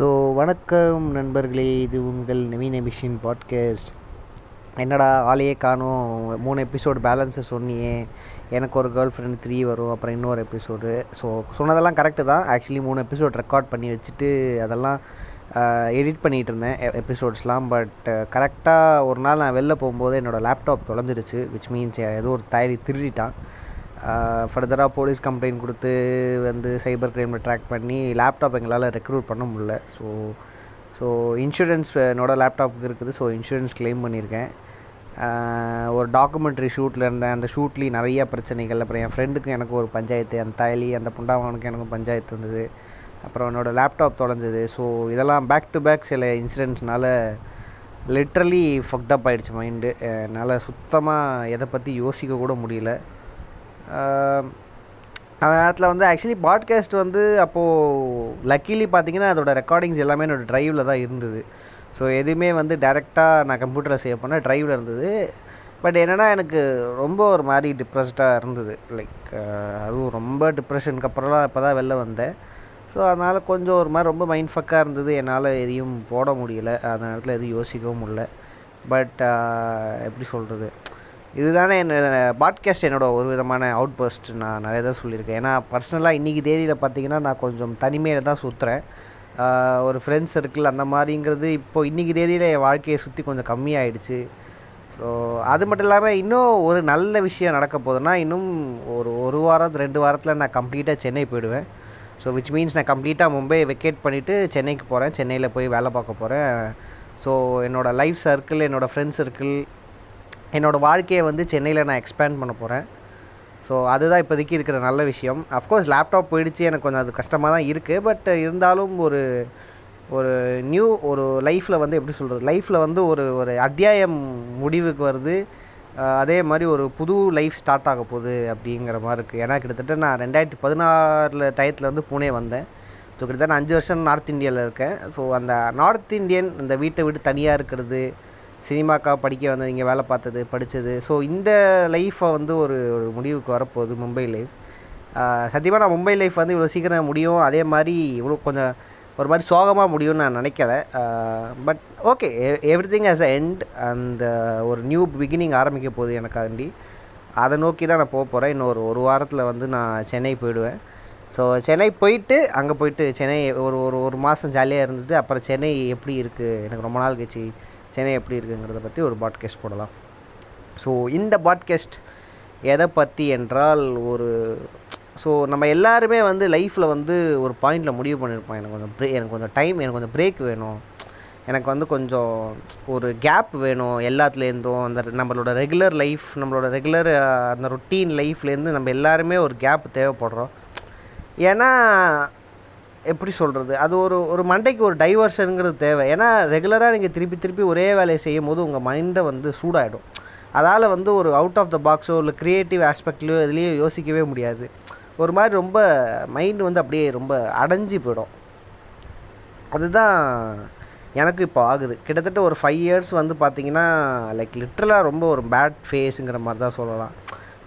So வணக்கம் நண்பர்களே இது உங்கள் நவீன மிஷின் பாட்காஸ்ட் என்னடா ஆளையே காணும். மூணு எபிசோடு பேலன்ஸை சொன்னியே. எனக்கு ஒரு கேர்ள் ஃப்ரெண்ட் த்ரீ வரும் அப்புறம் இன்னொரு எபிசோடு ஸோ சொன்னதெல்லாம் கரெக்டு தான். ஆக்சுவலி மூணு எபிசோட் ரெக்கார்ட் பண்ணி வச்சுட்டு அதெல்லாம் எடிட் பண்ணிகிட்டு இருந்தேன் எபிசோட்ஸ்லாம் பட் கரெக்டாக ஒரு நாள் நான் வெளில போகும்போது என்னோடய லேப்டாப் தொலைஞ்சிருச்சு விச் மீன்ஸ் ஏதோ ஒரு தயாரி திருடிட்டான். ஃபர்தராக போலீஸ் கம்ப்ளைண்ட் கொடுத்து வந்து சைபர் க்ரைமில் ட்ராக் பண்ணி லேப்டாப் எங்களால் ரெக்ரூட் பண்ண முடில ஸோ ஸோ இன்சூரன்ஸ் என்னோடய லேப்டாப்புக்கு இருக்குது. ஸோ இன்சூரன்ஸ் க்ளைம் பண்ணியிருக்கேன். ஒரு டாக்குமெண்ட்ரி ஷூட்டில் இருந்தேன். அந்த ஷூட்லேயும் நிறைய பிரச்சனைகள். அப்புறம் என் ஃப்ரெண்டுக்கும் எனக்கு ஒரு பஞ்சாயத்து. அந்த தாயலி அந்த புண்டாவனுக்கும் எனக்கும் பஞ்சாயத்து இருந்தது. அப்புறம் என்னோடய லேப்டாப் தொலைஞ்சது. ஸோ இதெல்லாம் பேக் டு பேக் சில இன்சிடென்ட்ஸ்னால லிட்ரலி ஃபக்டப் ஆகிடுச்சு மைண்டு என்னால் சுத்தமாக எதை பற்றி யோசிக்க கூட முடியல. அந்த நேரத்தில் வந்து ஆக்சுவலி பாட்காஸ்ட் வந்து அப்போது லக்கிலி பார்த்தீங்கன்னா அதோடய ரெக்கார்டிங்ஸ் எல்லாமே என்னோடய ட்ரைவில் தான் இருந்தது. ஸோ எதுவுமே வந்து டேரெக்டாக நான் கம்ப்யூட்டரில் சேவ் பண்ண ட்ரைவில் இருந்தது. பட் என்னென்னா எனக்கு ரொம்ப ஒரு மாதிரி டிப்ரெஸ்டாக இருந்தது. லைக் அதுவும் ரொம்ப டிப்ரெஷனுக்கு அப்புறம்லாம் இப்போ தான் வெளில வந்தேன். ஸோ அதனால் கொஞ்சம் ஒரு மாதிரி ரொம்ப மைண்ட் ஃபக்காக இருந்தது. என்னால் எதையும் போட முடியல. அந்த நேரத்தில் எதுவும் யோசிக்கவும் முடியல. பட் எப்படி சொல்கிறது இதுதானே என்ன பாட்காஸ்ட் என்னோடய ஒரு விதமான அவுட் பர்ஸ்ட் நான் நிறைய தான் சொல்லியிருக்கேன். ஏன்னா பர்சனலாக இன்றைக்கி தேதியில் பார்த்தீங்கன்னா நான் கொஞ்சம் தனிமையில் தான் சுற்றுறேன் ஒரு ஃப்ரெண்ட்ஸ் சர்க்கிள் அந்த மாதிரிங்கிறது இப்போ இன்றைக்கி தேதியில் என் வாழ்க்கையை சுற்றி கொஞ்சம் கம்மியாயிடுச்சு. ஸோ அது மட்டும் இல்லாமல் இன்னும் ஒரு நல்ல விஷயம் நடக்க போகுதுன்னா இன்னும் ஒரு ஒரு வாரம் ரெண்டு வாரத்தில் நான் கம்ப்ளீட்டாக சென்னை போயிடுவேன். ஸோ விச் மீன்ஸ் நான் கம்ப்ளீட்டாக மும்பை வெக்கேட் பண்ணிவிட்டு சென்னைக்கு போகிறேன் சென்னையில் போய் வேலை பார்க்க போகிறேன் ஸோ என்னோடய லைஃப் சர்க்கிள் என்னோடய ஃப்ரெண்ட்ஸ் சர்க்கிள் என்னோடய வாழ்க்கையை வந்து சென்னையில் நான் எக்ஸ்பேண்ட் பண்ண போகிறேன் ஸோ அதுதான் இப்போதைக்கு இருக்கிற நல்ல விஷயம். அஃப்கோர்ஸ் லேப்டாப் போயிடுச்சு எனக்கு கொஞ்சம் அது கஷ்டமாக தான் இருக்குது பட் இருந்தாலும் ஒரு ஒரு நியூ ஒரு லைஃப்பில் வந்து எப்படி சொல்கிறது லைஃப்பில் வந்து ஒரு ஒரு அத்தியாயம் முடிவுக்கு வருது. அதே மாதிரி ஒரு புது லைஃப் ஸ்டார்ட் ஆக போகுது அப்படிங்கிற மாதிரி இருக்குது ஏன்னா கிட்டத்தட்ட நான் ரெண்டாயிரத்தி பதினாறில் டயத்தில் வந்து புனே வந்தேன். ஸோ கிட்டத்தட்ட நான் அஞ்சு வருஷம் நார்த் இந்தியாவில் இருக்கேன். ஸோ அந்த நார்த் இந்தியன் இந்த வீட்டை விட்டு தனியாக இருக்கிறது சினிமாக்காக படிக்க வந்தது இங்கே வேலை பார்த்தது படித்தது ஸோ இந்த லைஃப்பை வந்து ஒரு ஒரு முடிவுக்கு வரப்போகுது மும்பை லைஃப் சத்தியமாக நான் மும்பை லைஃப் வந்து இவ்வளோ சீக்கிரம் முடியும். அதே மாதிரி இவ்வளோ கொஞ்சம் ஒரு மாதிரி சோகமாக முடியும்னு நான் நினைக்கல. But okay everything has a end அந்த ஒரு நியூ பிகினிங் ஆரம்பிக்க போகுது எனக்காண்டி. அதை நோக்கி தான் நான் போக போகிறேன் இன்னும் ஒரு ஒரு வாரத்தில் வந்து நான் சென்னை போயிடுவேன். ஸோ சென்னை போயிட்டு அங்கே போயிட்டு சென்னை ஒரு ஒரு ஒரு மாதம் ஜாலியாக இருந்துட்டு அப்புறம் சென்னை எப்படி இருக்குது எனக்கு ரொம்ப நாள் கழிச்சு சென்னை எப்படி இருக்குங்கிறத பற்றி ஒரு பாட்காஸ்ட் போடலாம். ஸோ இந்த பாட்காஸ்ட் எதை பற்றி என்றால் ஒரு ஸோ நம்ம எல்லாருமே வந்து லைஃப்பில் வந்து ஒரு பாயிண்டில் முடிவு பண்ணியிருப்போம் எனக்கு கொஞ்சம் ப்ரே எனக்கு கொஞ்சம் டைம் எனக்கு கொஞ்சம் பிரேக் வேணும். எனக்கு வந்து கொஞ்சம் ஒரு கேப் வேணும் எல்லாத்துலேருந்தும். அந்த நம்மளோட ரெகுலர் லைஃப் நம்மளோட ரெகுலர் அந்த ரொட்டீன் லைஃப்லேருந்து நம்ம எல்லாருமே ஒரு கேப் தேவைப்படுறோம். ஏன்னா எப்படி சொல்கிறது அது ஒரு ஒரு மண்டைக்கு ஒரு டைவர்ஷனுங்கிறது தேவை. ஏன்னா ரெகுலராக நீங்கள் திருப்பி திருப்பி ஒரே வேலையை செய்யும் போது உங்கள் மைண்டை வந்து சூடாகிடும் அதால் வந்து ஒரு அவுட் ஆஃப் த பாக்ஸோ இல்லை க்ரியேட்டிவ் ஆஸ்பெக்ட்லையோ இதுலேயோ யோசிக்கவே முடியாது. ஒரு மாதிரி ரொம்ப மைண்டு வந்து அப்படியே ரொம்ப அடைஞ்சு போயிடும். அதுதான் எனக்கு இப்போ ஆகுது. கிட்டத்தட்ட ஒரு ஃபைவ் இயர்ஸ் வந்து பார்த்திங்கன்னா லைக் லிட்ரலாக ரொம்ப ஒரு பேட் ஃபேஸுங்கிற மாதிரி தான் சொல்லலாம்.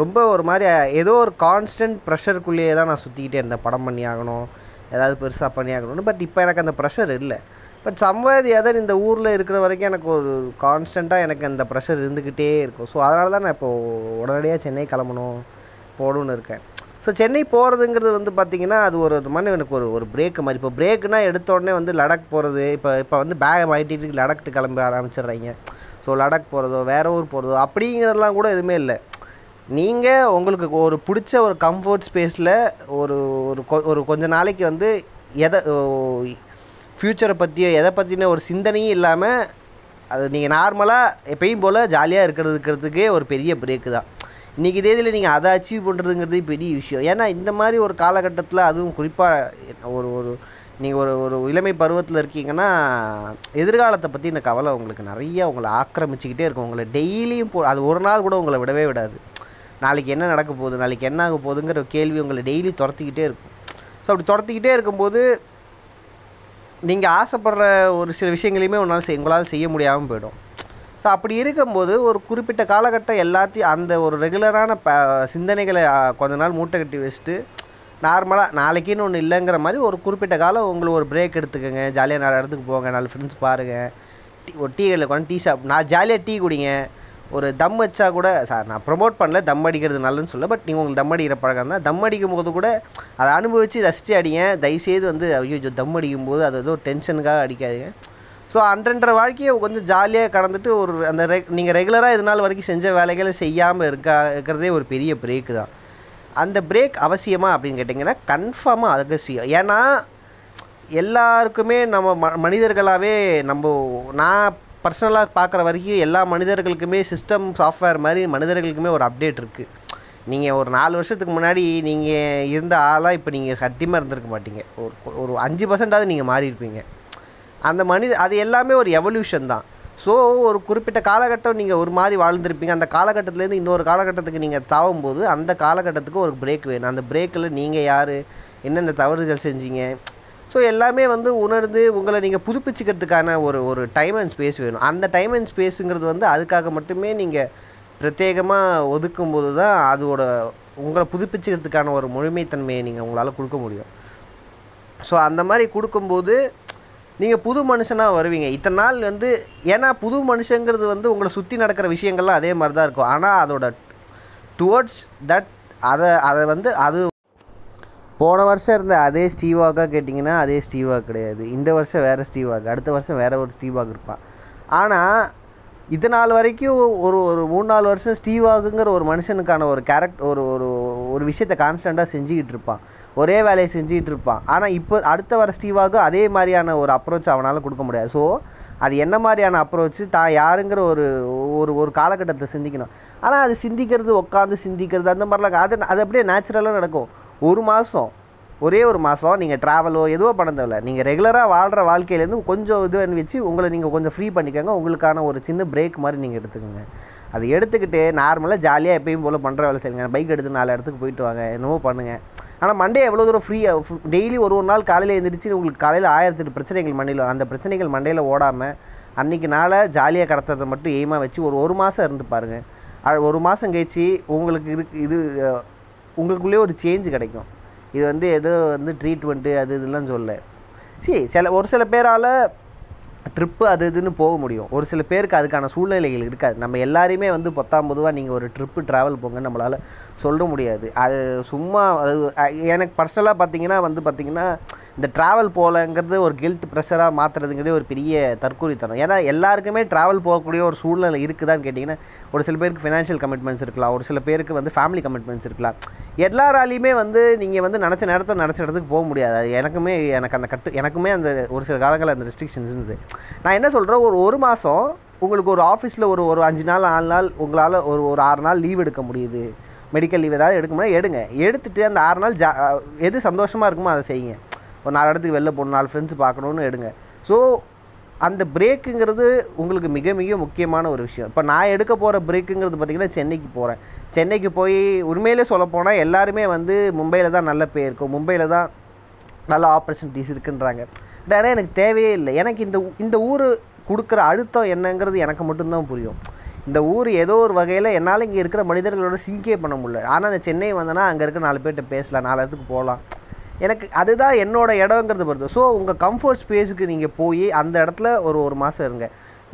ரொம்ப ஒரு மாதிரி ஏதோ ஒரு கான்ஸ்டன்ட் ப்ரெஷருக்குள்ளேயே தான் நான் சுற்றிக்கிட்டே இருந்தேன். படம் பண்ணி ஆகணும். ஏதாவது பெருசாக பண்ணியாகணும்னு. பட் இப்போ எனக்கு அந்த ப்ரெஷர் இல்லை. பட் சம்வேர் எதர் இந்த ஊரில் இருக்கிற வரைக்கும் எனக்கு ஒரு கான்ஸ்டண்ட்டாக எனக்கு அந்த ப்ரெஷர் இருந்துக்கிட்டே இருக்கும். ஸோ அதனால தான் நான் இப்போது உடனடியாக சென்னை கிளம்பணும் போகணுன்னு இருக்கேன். ஸோ சென்னை போகிறதுங்கிறது வந்து பார்த்திங்கன்னா அது ஒரு மாதிரி எனக்கு ஒரு ஒரு பிரேக் மாதிரி. இப்போ பிரேக்குனா எடுத்த உடனே வந்து லடாக் போகிறது இப்போ இப்போ வந்து பேக் மாட்டிட்டு லடாக்ட்டு கிளம்ப ஆரம்பிச்சிடுறாங்க. ஸோ லடாக் போகிறதோ வேறு ஊர் போகிறதோ அப்படிங்கிறதெல்லாம் கூட எதுவுமே இல்லை. நீங்கள் உங்களுக்கு ஒரு பிடிச்ச ஒரு கம்ஃபர்ட் ஸ்பேஸில் ஒரு ஒரு ஒரு கொஞ்ச நாளைக்கு வந்து எதை ஃப்யூச்சரை பற்றியோ எதை பற்றின ஒரு சிந்தனையும் இல்லாமல் அது நீங்கள் நார்மலாக எப்பயும் போல் ஜாலியாக இருக்கிறதுக்கிறதுக்கே ஒரு பெரிய பிரேக்கு தான். இன்றைக்கி தேதியில் நீங்கள் அதை அச்சீவ் பண்ணுறதுங்கிறது பெரிய விஷயம். ஏன்னா இந்த மாதிரி ஒரு காலகட்டத்தில் அதுவும் குறிப்பாக ஒரு ஒரு நீங்கள் ஒரு ஒரு இளமை பருவத்தில் இருக்கீங்கன்னா எதிர்காலத்தை பற்றின கவலை உங்களுக்கு நிறைய உங்களை ஆக்கிரமிச்சிக்கிட்டே இருக்கும். உங்களை டெய்லியும் போ அது ஒரு நாள் கூட உங்களை விடவே விடாது. நாளைக்கு என்ன நடக்க போகுது நாளைக்கு என்ன ஆக போகுதுங்கிற கேள்வி உங்களை டெய்லி துரத்திக்கிட்டே இருக்கும். ஸோ அப்படி துரத்திக்கிட்டே இருக்கும்போது நீங்கள் ஆசைப்படுற ஒரு சில விஷயங்களையுமே உன்னால் செய் உங்களால் செய்ய முடியாமல் போயிடும். ஸோ அப்படி இருக்கும்போது ஒரு குறிப்பிட்ட காலகட்டம் எல்லாத்தையும் அந்த ஒரு ரெகுலரான ப சிந்தனைகளை கொஞ்ச நாள் மூட்டை கட்டி வச்சுட்டு நார்மலாக நாளைக்குன்னு ஒன்று இல்லைங்கிற மாதிரி ஒரு குறிப்பிட்ட காலம் உங்களுக்கு ஒரு பிரேக் எடுத்துக்கோங்க. ஜாலியாக நாலு இடத்துக்கு போங்க நாலு ஃப்ரெண்ட்ஸ் பாருங்கள் டீ ஒரு டீ கடையில் கொண்டு டீ ஷாப் நான் ஜாலியாக டீ குடிங்க. ஒரு தம் வச்சா கூட சார் நான் ப்ரொமோட் பண்ணல தம் அடிக்கிறது நல்லதுன்னு சொல்ல பட் நீங்கள் உங்களுக்கு தம் அடிக்கிற பழக்கம் தான். தம் அடிக்கும் போது கூட அதை அனுபவித்து ரசித்து அடிங்க. தயவுசெய்து வந்து ஐயோ தம் அடிக்கும் போது அது ஏதோ டென்ஷனுக்காக அடிக்காதீங்க. ஸோ அன்றன்ற வாழ்க்கையை கொஞ்சம் ஜாலியாக கடந்துட்டு ஒரு அந்த ரெ நீங்கள் ரெகுலராக இது நாள் வரைக்கும் செஞ்ச வேலைகளை செய்யாமல் இருக்கா இருக்கிறதே ஒரு பெரிய பிரேக் தான். அந்த பிரேக் அவசியமா அப்படின்னு கேட்டிங்கன்னா கன்ஃபார்மாக அவசியம். ஏன்னா எல்லாருக்குமே நம்ம ம மனிதர்களாகவே நம்ம நான் பர்சனலாக பார்க்குற வரைக்கும் எல்லா மனிதர்களுக்குமே சிஸ்டம் சாஃப்ட்வேர் மாதிரி மனிதர்களுக்குமே ஒரு அப்டேட் இருக்குது நீங்கள் ஒரு நாலு வருஷத்துக்கு முன்னாடி நீங்கள் இருந்த ஆளாக இப்போ நீங்கள் சத்தியமாக இருந்திருக்க மாட்டீங்க. ஒரு ஒரு அஞ்சு பர்சன்டாவது நீங்கள் மாறியிருப்பீங்க அந்த மனித அது எல்லாமே ஒரு எவல்யூஷன் தான். ஸோ ஒரு குறிப்பிட்ட காலகட்டம் நீங்கள் ஒரு மாதிரி வாழ்ந்திருப்பீங்க. அந்த காலகட்டத்துலேருந்து இன்னொரு காலகட்டத்துக்கு நீங்கள் தாவும்போது அந்த காலகட்டத்துக்கு ஒரு பிரேக் வேணும். அந்த பிரேக்கில் நீங்கள் யார்? என்னென்ன தவறுகள் செஞ்சீங்க? ஸோ எல்லாமே வந்து உணர்ந்து உங்களை நீங்கள் புதுப்பிச்சுக்கிறதுக்கான ஒரு ஒரு டைம் அண்ட் ஸ்பேஸ் வேணும். அந்த டைம் அண்ட் ஸ்பேஸுங்கிறது வந்து அதுக்காக மட்டுமே நீங்கள் பிரத்யேகமாக ஒதுக்கும்போது தான் அதோட உங்களை புதுப்பிச்சுக்கிறதுக்கான ஒரு முழுமைத்தன்மையை நீங்கள் உங்களால் கொடுக்க முடியும். ஸோ அந்த மாதிரி கொடுக்கும்போது நீங்கள் புது மனுஷனாக வருவீங்க. இத்தனை நாள் வந்து ஏன்னா புது மனுஷங்கிறது வந்து உங்களை சுற்றி நடக்கிற விஷயங்கள்லாம் அதே மாதிரி தான் இருக்கும். ஆனால் அதோட டுவர்ட்ஸ் தட் அதை அதை வந்து அது போன வருஷம் இருந்த அதே ஸ்டீவாக்காக கேட்டிங்கன்னா அதே ஸ்டீவாக் கிடையாது. இந்த வருஷம் வேறு ஸ்டீவாக் அடுத்த வருஷம் வேறு ஒரு ஸ்டீவாக் இருப்பான் ஆனால் இது நாள் வரைக்கும் ஒரு ஒரு மூணு நாலு வருஷம் ஸ்டீவாகுங்கிற ஒரு மனுஷனுக்கான ஒரு கேரக்ட் ஒரு ஒரு ஒரு விஷயத்தை கான்ஸ்டண்ட்டாக செஞ்சுக்கிட்டு இருப்பான். ஒரே வேலையை செஞ்சுக்கிட்டு இருப்பான். ஆனால் இப்போ அடுத்த வர ஸ்டீவாக அதே மாதிரியான ஒரு அப்ரோச் அவனால் கொடுக்க முடியாது. ஸோ அது என்ன மாதிரியான அப்ரோச் தான் யாருங்கிற ஒரு ஒரு ஒரு காலகட்டத்தை சிந்திக்கணும். ஆனால் அது சிந்திக்கிறது உட்காந்து சிந்திக்கிறது அந்த மாதிரிலாம் அது அது அப்படியே நேச்சுரலாக நடக்கும். ஒரு மாதம் ஒரே ஒரு மாதம் நீங்கள் ட்ராவலோ எதுவோ பண்ண தேவையில்ல. நீங்கள் ரெகுலராக வாழ்கிற வாழ்க்கையிலேருந்து கொஞ்சம் இது வச்சு உங்களை நீங்கள் கொஞ்சம் ஃப்ரீ பண்ணிக்கோங்க. உங்களுக்கான ஒரு சின்ன பிரேக் மாதிரி நீங்கள் எடுத்துக்கோங்க. அது எடுத்துக்கிட்டு நார்மலாக ஜாலியாக எப்பயும் போல் பண்ணுற வேலை செய்யுங்க. பைக் எடுத்து நாலு இடத்துக்கு போயிட்டு வாங்க. என்னவோ பண்ணுங்கள் ஆனால் மண்டே எவ்வளோ தூரம் ஃப்ரீயாக டெய்லி ஒரு ஒரு நாள் காலையில் எழுந்திரிச்சு உங்களுக்கு காலையில் ஆயிரத்தெட்டு பிரச்சனைகள் மண்டையில் அந்த பிரச்சனைகள் மண்டையில் ஓடாமல் அன்றைக்கி நாளை ஜாலியாக கடத்துறதை மட்டும் எய்மாக வச்சு ஒரு ஒரு மாதம் இருந்து பாருங்கள் ஒரு மாதம் கழிச்சு உங்களுக்கு இருக்கு இது உங்களுக்குள்ளேயே ஒரு சேஞ்ச் கிடைக்கும். இது வந்து ஏதோ வந்து ட்ரீட்மெண்ட்டு அது இதெல்லாம் சொல்ல. சரி சில ஒரு சில பேரால் ட்ரிப்பு அது இதுன்னு போக முடியும். ஒரு சில பேருக்கு அதுக்கான சூழ்நிலைகள் இருக்காது. நம்ம எல்லாரையுமே வந்து பத்தாம் பொதுவாக நீங்கள் ஒரு ட்ரிப்பு ட்ராவல் போங்கன்னு நம்மளால் சொல்ல முடியாது. அது சும்மா அது எனக்கு பர்சனலாக பார்த்தீங்கன்னா வந்து பார்த்திங்கன்னா இந்த ட்ராவல் போகலங்கிறது ஒரு கில்ட் ப்ரெஷராக மாற்றுறதுங்கிறதே ஒரு பெரிய தற்கூரித்தனம் ஏன்னா எல்லாருக்குமே ட்ராவல் போகக்கூடிய ஒரு சூழ்நிலை இருக்குதான்னு கேட்டிங்கன்னா ஒரு சில பேருக்கு ஃபினான்ஷியல் கமிட்மெண்ட்ஸ் இருக்கலாம். ஒரு சில பேருக்கு வந்து ஃபேமிலி கமிட்மெண்ட்ஸ் இருக்கலாம். எல்லாராலையுமே வந்து நீங்கள் வந்து நினச்ச நேரத்தில் நினச்ச இடத்துக்கு போக முடியாது. அது எனக்குமே எனக்கு அந்த கட்டு எனக்குமே அந்த ஒரு சில காலங்களில் அந்த ரெஸ்ட்ரிக்ஷன்ஸ் இருந்தது. நான் என்ன சொல்கிறேன் ஒரு ஒரு மாதம் உங்களுக்கு ஒரு ஆஃபீஸில் ஒரு ஒரு அஞ்சு நாள் நாலு நாள் உங்களால் ஒரு ஒரு ஆறு நாள் லீவ் எடுக்க முடியுது. மெடிக்கல் லீவ் ஏதாவது எடுக்க முடியாது எடுங்க. எடுத்துகிட்டு அந்த ஆறு நாள் ஜா எது சந்தோஷமாக இருக்குமோ அதை செய்யுங்க. ஒரு நாலு இடத்துக்கு வெளில போகணும் நாலு ஃப்ரெண்ட்ஸ் பார்க்கணுன்னு எடுங்க. ஸோ அந்த பிரேக்குங்கிறது உங்களுக்கு மிக மிக முக்கியமான ஒரு விஷயம். இப்போ நான் எடுக்க போகிற பிரேக்குங்கிறது பார்த்திங்கன்னா சென்னைக்கு போகிறேன் சென்னைக்கு போய் உண்மையிலே சொல்லப்போனால் எல்லாருமே வந்து மும்பையில் தான் நல்ல பேர் இருக்கும். மும்பையில் தான் நல்ல ஆப்பர்ச்சுனிட்டிஸ் இருக்குன்றாங்க. ஆனால் எனக்கு தேவையே இல்லை. எனக்கு இந்த ஊ- இந்த ஊர் கொடுக்குற அழுத்தம் என்னங்கிறது எனக்கு மட்டும்தான் புரியும். இந்த ஊர் ஏதோ ஒரு வகையில் என்னால் இங்கே இருக்கிற மனிதர்களோட சிங்கே பண்ண முடியல. ஆனால் அந்த சென்னை வந்தேன்னா அங்கே இருக்க நாலு பேர்கிட்ட பேசலாம் நாலு இடத்துக்கு போகலாம். எனக்கு அதுதான் என்னோடய இடங்கிறது பொறுத்து. ஸோ உங்கள் கம்ஃபர்ட் ஸ்பேஸுக்கு நீங்கள் போய் அந்த இடத்துல ஒரு ஒரு மாதம் இருங்க.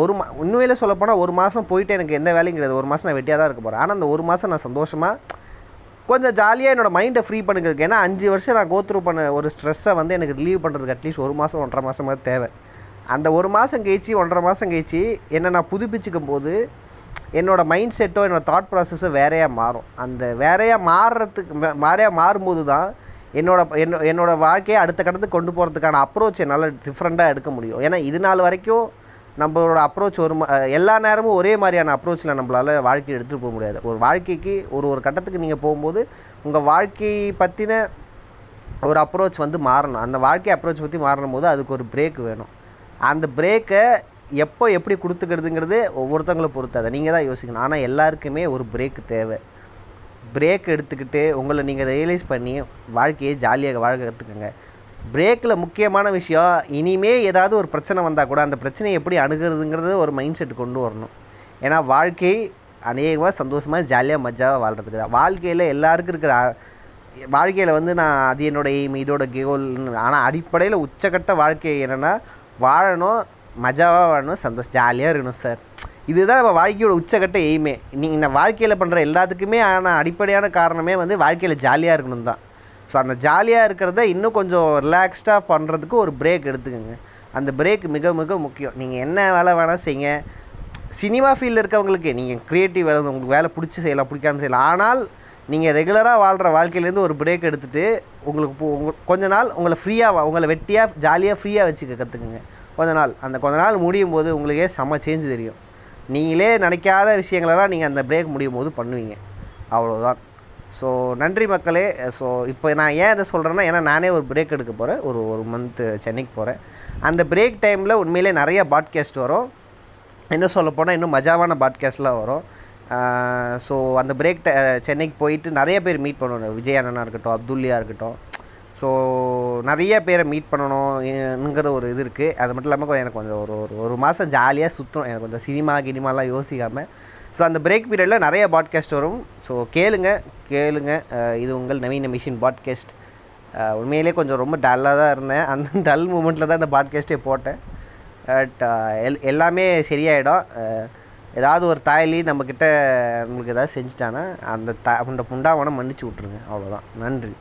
ஒரு மா உண்மையில சொல்லப்போனால் ஒரு மாதம் போயிட்டு எனக்கு எந்த வேலையும் கிடையாது. ஒரு மாதம் நான் வெட்டியாக தான் இருக்க போகிறேன் ஆனால் அந்த ஒரு மாதம் நான் சந்தோஷமாக கொஞ்சம் ஜாலியாக என்னோட மைண்டை ஃப்ரீ பண்ணுறதுக்கு ஏன்னா அஞ்சு வருஷம் நான் கோத்ரூ பண்ண ஒரு ஸ்ட்ரெஸ்ஸை வந்து எனக்கு ரிலீவ் பண்ணுறதுக்கு அட்லீஸ்ட் ஒரு மாதம் ஒன்றரை மாதமாக தேவை. அந்த ஒரு மாதம் கழிச்சு ஒன்றரை மாதம் கழிச்சு என்னை நான் புதுப்பிச்சுக்கும் போது என்னோடய மைண்ட் செட்டோ என்னோடய தாட் ப்ராசஸோ வேறையாக மாறும். அந்த வேறையாக மாறுறதுக்கு வேறையாக மாறும்போது தான் என்னோட என்ன என்னோடய வாழ்க்கையை அடுத்த கட்டத்துக்கு கொண்டு போகிறதுக்கான அப்ரோச் என்னால் டிஃப்ரெண்ட்டாக எடுக்க முடியும். ஏன்னா இது நாள் வரைக்கும் நம்மளோட அப்ரோச் ஒரு எல்லா நேரமும் ஒரே மாதிரியான அப்ரோச்சில் நம்மளால் வாழ்க்கையை எடுத்துகிட்டு போக முடியாது. ஒரு வாழ்க்கைக்கு ஒரு ஒரு கட்டத்துக்கு நீங்கள் போகும்போது உங்கள் வாழ்க்கையை பற்றின ஒரு அப்ரோச் வந்து மாறணும். அந்த வாழ்க்கை அப்ரோச் பற்றி மாறணும் போது அதுக்கு ஒரு பிரேக் வேணும். அந்த பிரேக்கை எப்போ எப்படி கொடுத்துக்கிறதுங்கிறது ஒவ்வொருத்தவங்களை பொறுத்து அதை. நீங்கள் தான் யோசிக்கணும். ஆனால் எல்லாருக்குமே ஒரு பிரேக் தேவை. பிரேக் எடுத்துக்கிட்டு உங்களை நீங்கள் ரியலைஸ் பண்ணி வாழ்க்கையை ஜாலியாக வாழ கற்றுக்குங்க பிரேக்கில் முக்கியமான விஷயம் இனிமே ஏதாவது ஒரு பிரச்சனை வந்தால் கூட அந்த பிரச்சனையை எப்படி அணுகிறதுங்கிறது ஒரு மைண்ட் செட் கொண்டு வரணும். ஏன்னா வாழ்க்கை அநேகமாக சந்தோஷமாக ஜாலியாக மஜாவாக வாழ்கிறதுக்கு தான். வாழ்க்கையில் எல்லாருக்கும் இருக்கிற வாழ்க்கையில் வந்து நான் அது என்னோடய எய்ம் இதோட கோல் ஆனால் அடிப்படையில் உச்சக்கட்ட வாழ்க்கை என்னென்னா வாழணும் மஜாவாக வாழணும் சந்தோஷம் ஜாலியாக இருக்கணும் சார் இதுதான் நம்ம வாழ்க்கையோட உச்சக்கட்ட எய்மே. நீங்கள் நான் வாழ்க்கையில் பண்ணுற எல்லாத்துக்குமே ஆனால் அடிப்படையான காரணமே வந்து வாழ்க்கையில் ஜாலியாக இருக்கணும் தான். ஸோ அந்த ஜாலியாக இருக்கிறத இன்னும் கொஞ்சம் ரிலாக்ஸ்டாக பண்ணுறதுக்கு ஒரு பிரேக் எடுத்துக்கோங்க. அந்த பிரேக் மிக மிக முக்கியம். நீங்கள் என்ன வேலை வேணால் செய்யுங்க சினிமா ஃபீல்டில் இருக்கவங்களுக்கு நீங்கள் க்ரியேட்டிவ் வேலை உங்களுக்கு வேலை பிடிச்சி செய்யலாம் பிடிக்காம செய்யலாம். ஆனால் நீங்கள் ரெகுலராக வாழ்கிற வாழ்க்கையிலேருந்து ஒரு பிரேக் எடுத்துகிட்டு உங்களுக்கு உங்க கொஞ்ச நாள் உங்களை ஃப்ரீயாக உங்களை வெட்டியாக ஜாலியாக ஃப்ரீயாக வச்சுக்க கற்றுக்குங்க கொஞ்ச நாள். அந்த கொஞ்ச நாள் முடியும் போது உங்களுக்கே செம்ம சேஞ்ச் தெரியும். நீங்களே நினைக்காத விஷயங்களெல்லாம் நீங்கள் அந்த பிரேக் முடியும் போது பண்ணுவீங்க. அவ்வளோதான் ஸோ நன்றி மக்களே. ஸோ இப்போ நான் ஏன் இதை சொல்கிறேன்னா ஏன்னா நானே ஒரு பிரேக் எடுக்க போகிறேன் ஒரு ஒரு மந்த்து சென்னைக்கு போகிறேன் அந்த பிரேக் டைமில் உண்மையிலே நிறைய பாட்காஸ்ட் வரும். இன்னும் சொல்ல போனால் இன்னும் மஜாவான பாட்காஸ்ட்லாம் வரும். ஸோ அந்த பிரேக் சென்னைக்கு போயிட்டு நிறைய பேர் மீட் பண்ணணும் விஜய் அண்ணனா இருக்கட்டும் அப்துல்லியாக இருக்கட்டும். ஸோ நிறைய பேரை மீட் பண்ணணுங்கிற ஒரு இது இருக்குது அது மட்டும் இல்லாமல் எனக்கு கொஞ்சம் ஒரு ஒரு ஒரு மாதம் ஜாலியாக சுற்றும் எனக்கு கொஞ்சம் சினிமா கினிமாலாம் யோசிக்காமல் ஸோ அந்த பிரேக் பீரியடில் நிறைய பாட்காஸ்ட் வரும். ஸோ கேளுங்க கேளுங்க. இது உங்கள் நவீன மிஷின் பாட்காஸ்ட் உண்மையிலே கொஞ்சம் ரொம்ப டல்லாக தான் இருந்தேன். அந்த டல் மூமெண்ட்டில் தான் இந்த பாட்காஸ்ட்டே போட்டேன். பட் எல் எல்லாமே சரியாயிடும். ஏதாவது ஒரு தாயலி நம்மக்கிட்ட நம்மளுக்கு ஏதாவது செஞ்சுட்டானா அந்த த அந்த புண்டாவனை மன்னிச்சு விட்ருங்க அவ்வளோதான் நன்றி.